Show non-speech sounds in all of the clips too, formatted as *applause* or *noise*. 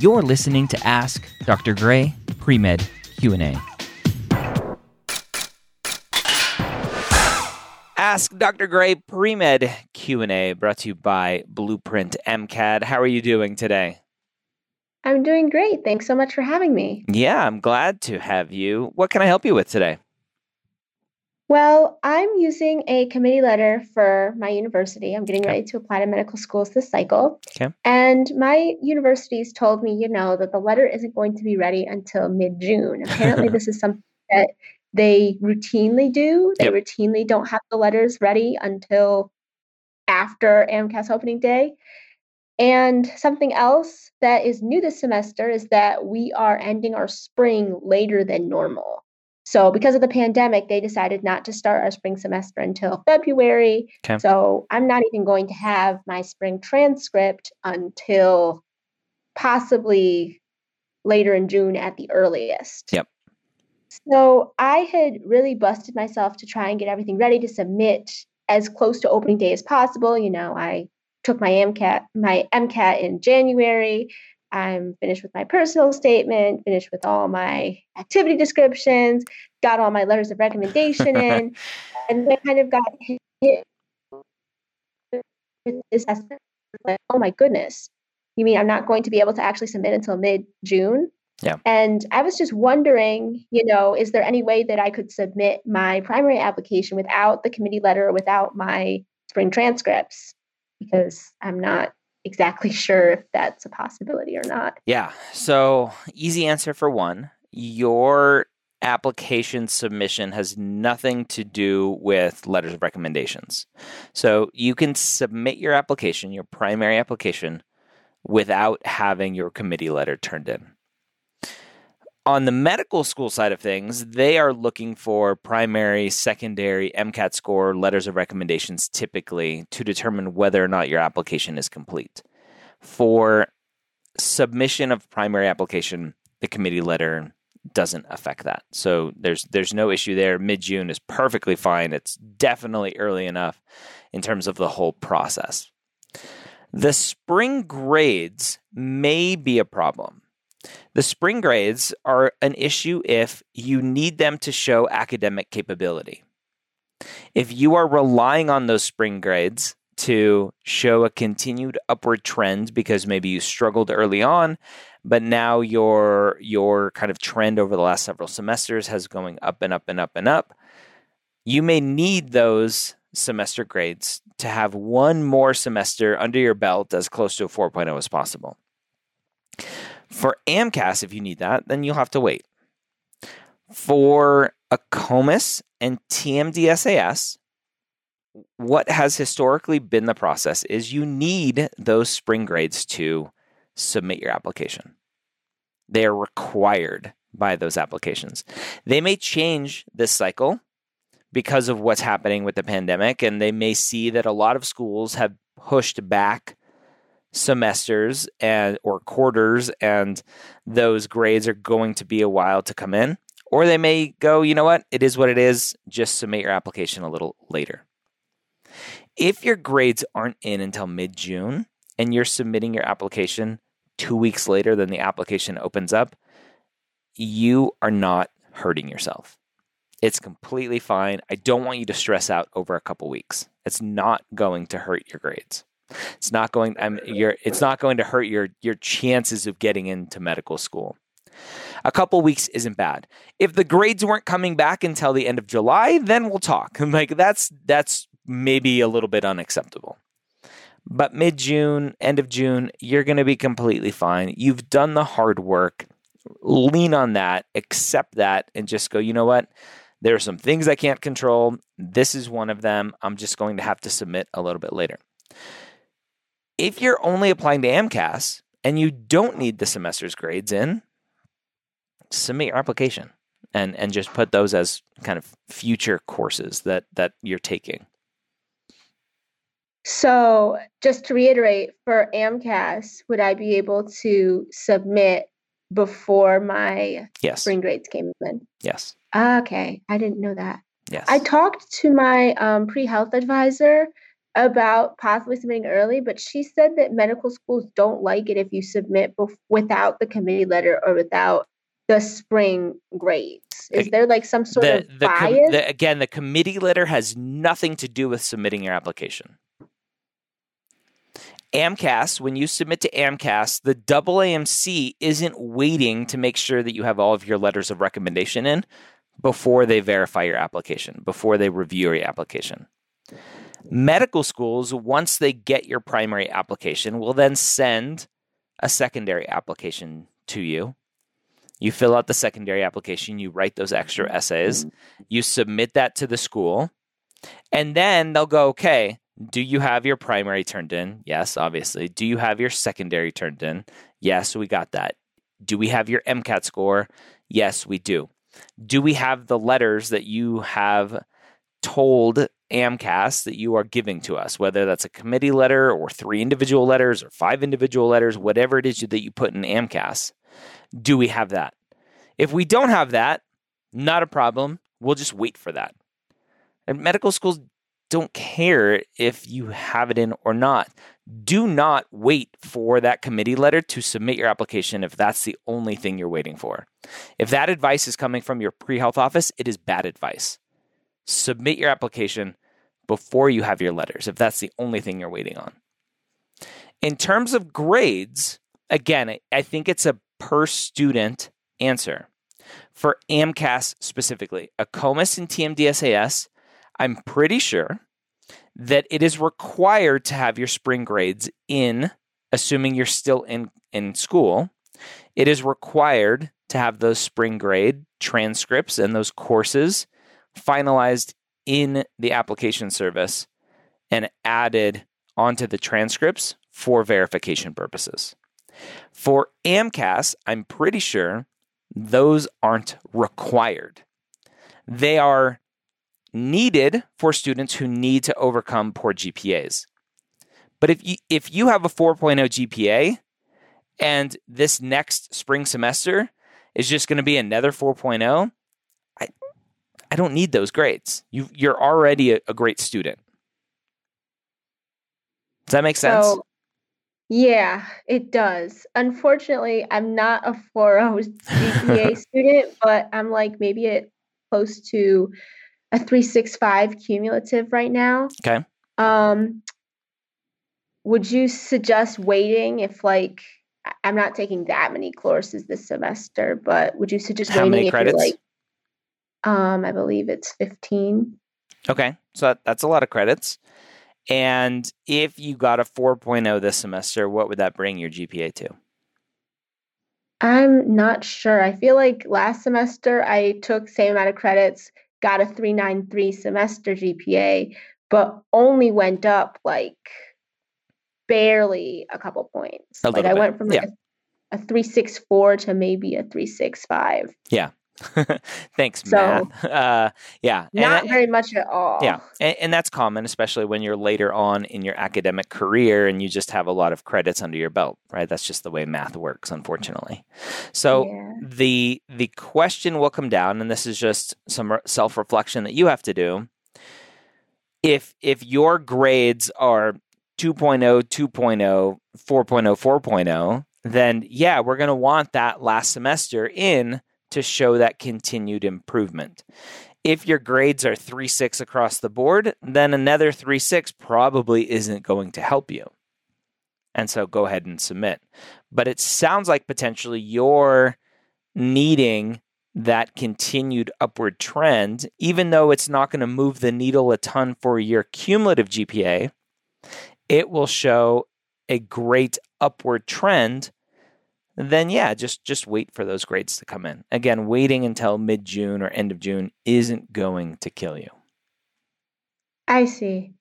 You're listening to Ask Dr. Gray Pre-Med Q&A. Ask Dr. Gray Pre-Med Q&A brought to you by Blueprint MCAT. How are you doing today? I'm doing great. Thanks so much for having me. Yeah, I'm glad to have you. What can I help you with today? Well, I'm using a committee letter for my university. I'm getting Okay. ready to apply to medical schools this cycle. Okay. And my university's told me, you know, that the letter isn't going to be ready until mid June. Apparently, *laughs* this is something that they routinely do. They Yep. routinely don't have the letters ready until after AMCAS opening day. And something else that is new this semester is that we are ending our spring later than normal. So, because of the pandemic, they decided not to start our spring semester until *laughs* February. Okay. So, I'm not even going to have my spring transcript until possibly later in June at the earliest. Yep. So, I had really busted myself to try and get everything ready to submit as close to opening day as possible. You know, I took my MCAT, my MCAT in January. I'm finished with my personal statement, finished with all my activity descriptions, got all my letters of recommendation in, *laughs* and then kind of got hit with this assessment. Like, oh my goodness, you mean I'm not going to be able to actually submit until mid June? Yeah. And I was just wondering, you know, is there any way that I could submit my primary application without the committee letter or without my spring transcripts? Because I'm not exactly *laughs* sure if that's a possibility or not. Yeah. So, easy answer for one. Your application submission has nothing to do with letters of recommendations. So, you can submit your application, your primary application, without having your committee letter turned in. On the medical school side of things, they are looking for primary, secondary, MCAT score, letters of recommendations typically to determine whether or not your application is complete. For submission of primary application, the committee letter doesn't affect that. So there's there's no issue there. Mid June is perfectly fine. It's definitely early enough in terms of the whole process. The spring grades may be a problem. The spring grades are an issue if you need them to show academic capability. If you are relying on those spring grades to show a continued upward trend because maybe you struggled early on, but now your your kind of trend over the last several semesters has going up and up and up and up, you may need those semester grades to have one more semester under your belt as close to a 4.0 as possible. For AMCAS, if you need that, then you'll have to wait. For a COMIS and TMDSAS, what has historically been the process is you need those spring grades to submit your application. They are required by those applications. They may change this cycle because of what's happening with the pandemic, and they may see that a lot of schools have pushed back semesters and or quarters and those grades are going to be a while to come in. Or they may go you know what? It is what it is. Just submit your application a little later. If your grades aren't in until mid-june and you're submitting your application 2 weeks later than the application opens up you are not hurting yourself. It's completely fine. I don't want you to stress out over a couple weeks. It's not going to hurt your grades it's not going. Um, I'm. You're. It's not going to hurt your your chances of getting into medical school. A couple weeks isn't bad. If the grades weren't coming back until the end of July, then we'll talk. *laughs* Like that's that's maybe a little bit unacceptable. But mid June, end of June, you're going to be completely fine. You've done the hard work. Lean on that, accept that, and just go. You know what? There are some things I can't control. This is one of them. I'm just going to have to submit a little bit later if you're only applying to AMCAS and you don't need the semester's grades in, submit your application and and just put those as kind of future courses that that you're taking. So, just to reiterate, for AMCAS, would I be able to submit before my Yes. spring grades came in? Yes. Okay, I didn't know that. Yes. I talked to my um, pre health advisor about possibly submitting early, but she said that medical schools don't like it if you submit bef- without the committee letter or without the spring grades. Is there like some sort the, of the com- bias? the- again, the committee letter has nothing to do with submitting your application. AMCAS, when you submit to AMCAS, the double AMC isn't waiting to make sure that you have all of your letters of recommendation in before they verify your application, before they review your application. Medical schools, once they get your primary application, will then send a secondary application to you. You fill out the secondary application, you write those extra mm-hmm. essays, mm-hmm. you submit that to the school, and then they'll go, okay, do you have your primary turned in? Yes, obviously. Do you have your secondary turned in? Yes, we got that. Do we have your MCAT score? Yes, we do. Do we have the letters that you have told AMCAS that you are giving to us, whether that's a committee letter or three individual letters or five individual letters, whatever it is that you put in AMCAS? Do we have that? If we don't have that, not a problem. We'll just wait for that. And medical schools don't care if you have it in or not. Do not wait for that committee letter to submit your application if that's the only thing you're waiting for. If that advice is coming from your pre health office, it is bad advice. Submit your application before you have your letters if that's the only thing you're waiting on. In terms of grades, again, I think it's a per student answer. For AMCAS specifically, AACOMAS and TMDSAS, I'm pretty sure that it is required to have your spring grades in, assuming you're still in, in school. It is required to have those spring grade transcripts and those courses finalized in the application service and added onto the transcripts for verification purposes. For AMCAS, I'm pretty sure those aren't required. They are needed for students who need to overcome poor GPAs. But if you, if you have a 4.0 GPA and this next spring semester is just going to be another 4.0, I, I don't need those grades. You, you're already a, a great student. Does that make sense? So, yeah, it does. Unfortunately, I'm not a 4.0 GPA *laughs* student, but I'm like maybe at close to a 365 cumulative right now. Okay. Um, would you suggest waiting if like I'm not taking that many courses this semester, but would you suggest How waiting many if credits? you're like um I believe it's 15. Okay, so that, that's a lot of credits. And if you got a 4.0 this semester, what would that bring your GPA to? I'm not sure. I feel like last semester I took same amount of credits, got a 393 semester GPA, but only went up like barely a couple points. A like I bit, went from like yeah. a, a 364 to maybe a 365. *laughs* Thanks, So- Matt. *laughs* Uh, yeah, Not that- very much at all. yeah, and, and that's common, especially when you're later on in your academic career and you just have a lot of credits under your belt, right? That's just the way math works, unfortunately. So Yeah. the the question will come down, and this is just some self reflection that you have to do. If if your grades are 2.0, 2.0, 4.0, 4.0, then yeah, we're going to want that last semester in to show that continued improvement. If your grades are 3 6 across the board, then another 3 6 probably isn't going to help you. And so go ahead and submit. But it sounds like potentially you're needing that continued upward trend, even though it's not going to move the needle a ton for your cumulative GPA, it will show a great upward trend. Then yeah, just just wait for those grades to come in. Again, waiting until mid June or end of June isn't going to kill you. I see.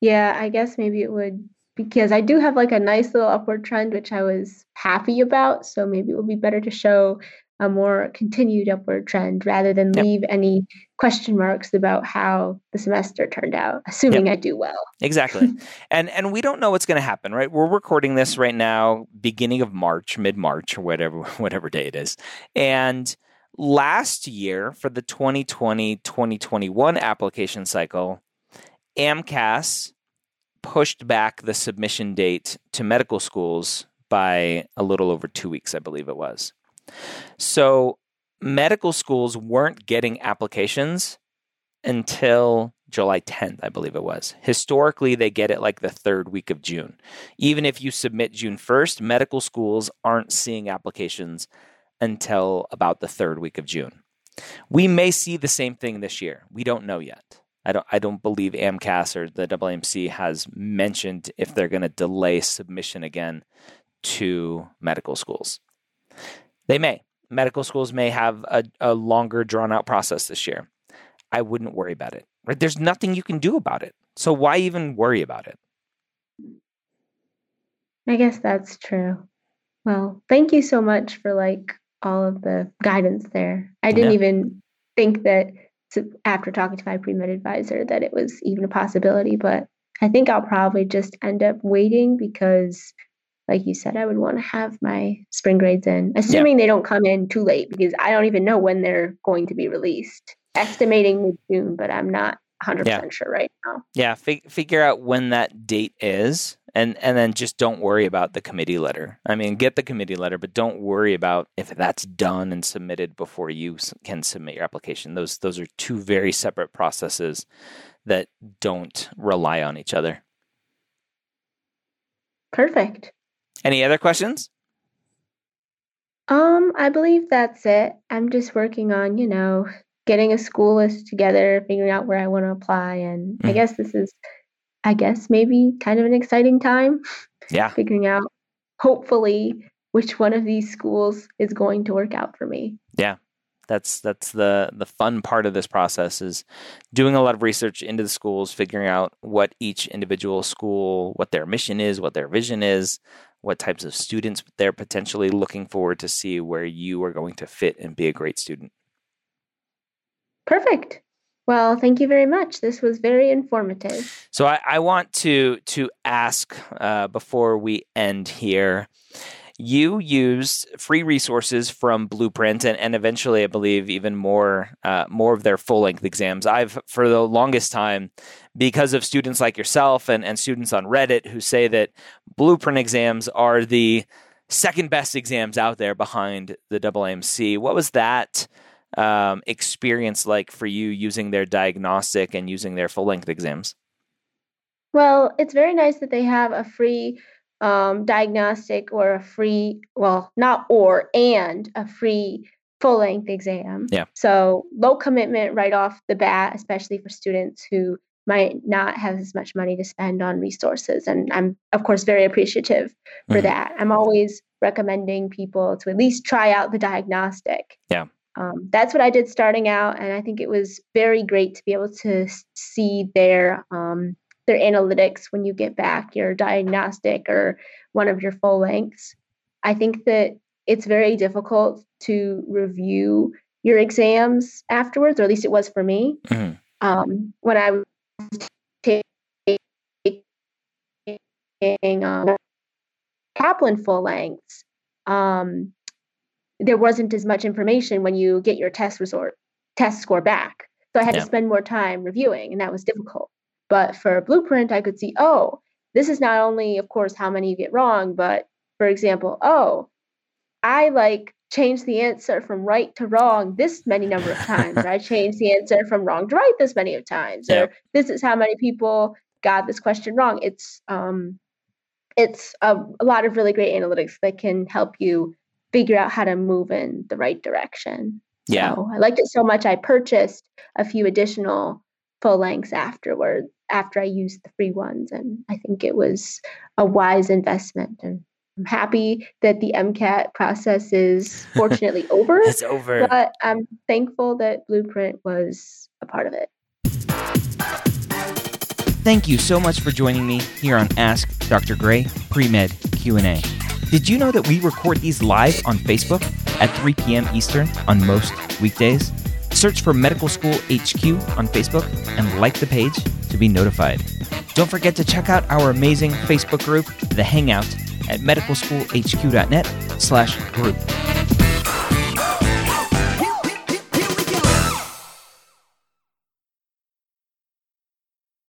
Yeah, I guess maybe it would because I do have like a nice little upward trend, which I was happy about. So maybe it would be better to show a more continued upward trend rather than Yep. leave any question marks about how the semester turned out, assuming I do well. *laughs* Exactly. and and we don't know what's going to happen, right? We're recording this right now beginning of March, mid-March or whatever *laughs* whatever day it is. And last year for the 2020-2021 application cycle, AMCAS pushed back the submission date to medical schools by a little over two weeks, I believe it was. So medical schools weren't getting applications until July 10th, I believe it was. Historically, they get it like the third week of June. Even if you submit June 1st, medical schools aren't seeing applications until about the third week of June. We may see the same thing this year. We don't know yet. I don't I don't believe AMCAS or the WMC has mentioned if they're going to delay submission again to medical schools. They may. Medical schools may have a, a longer drawn out process this year. I wouldn't worry about it. Right? There's nothing you can do about it. So why even worry about it? I guess that's true. Well, thank you so much for like all of the guidance there. I didn't yeah. even think that after talking to my pre-med advisor that it was even a possibility, but I think I'll probably just end up waiting because like you said, I would want to have my spring grades in, assuming yeah. they don't come in too late because I don't even know when they're going to be released. Estimating mid June, but I'm not 100% yeah. sure right now. Yeah, figure out when that date is and and then just don't worry about the committee letter. I mean, get the committee letter, but don't worry about if that's done and submitted before you can submit your application. Those those are two very separate processes that don't rely on each other. Perfect. Any other questions? Um, I believe that's it. I'm just working on, you know, getting a school list together, figuring out where I want to apply, and mm. I guess this is, I guess maybe kind of an exciting time. Yeah, figuring out hopefully which one of these schools is going to work out for me. Yeah, that's that's the the fun part of this process is doing a lot of research into the schools, figuring out what each individual school, what their mission is, what their vision is, what types of students they're potentially looking forward to see where you are going to fit and be a great student. Perfect. Well, thank you very much. This was very informative. So I, I want to to ask uh, before we end here you used free resources from Blueprint and, and eventually, I believe, even more uh, more of their full length exams. I've for the longest time, because of students like yourself and, and students on Reddit who say that Blueprint exams are the second best exams out there behind the AAMC. What was that um, experience like for you using their diagnostic and using their full length exams? Well, it's very nice that they have a free um, diagnostic or a free, well, not or, and a free full length exam. Yeah. So low commitment right off the bat, especially for students who might not have as much money to spend on resources. And I'm, of course, very appreciative for mm-hmm. that. I'm always recommending people to at least try out the diagnostic. Yeah. Um, that's what I did starting out. And I think it was very great to be able to see their um, their analytics when you get back your diagnostic or one of your full lengths. I think that it's very difficult to review your exams afterwards, or at least it was for me. Mm-hmm. Um, when I was taking um, Kaplan full lengths, um, there wasn't as much information when you get your test resort test score back. So I had yeah. to spend more time reviewing, and that was difficult. But for a Blueprint, I could see, oh, this is not only, of course, how many you get wrong, but for example, oh, I like changed the answer from right to wrong this many number of times. I changed the answer from wrong to right this many of times. Yep. Or this is how many people got this question wrong. It's um it's a, a lot of really great analytics that can help you figure out how to move in the right direction. Yeah. So I liked it so much I purchased a few additional full lengths afterward after I used the free ones. And I think it was a wise investment. And I'm happy that the MCAT process is *laughs* fortunately over. it's over. But I'm thankful that Blueprint was a part of it. Thank you so much for joining me here on Ask Dr. Gray Pre-Med Q&A. Did you know that we record these live on Facebook at 3 p.m. Eastern on most weekdays? Search for Medical School HQ on Facebook and like the page be notified. Don't forget to check out our amazing Facebook group, The Hangout, at medicalschoolhq.net slash group.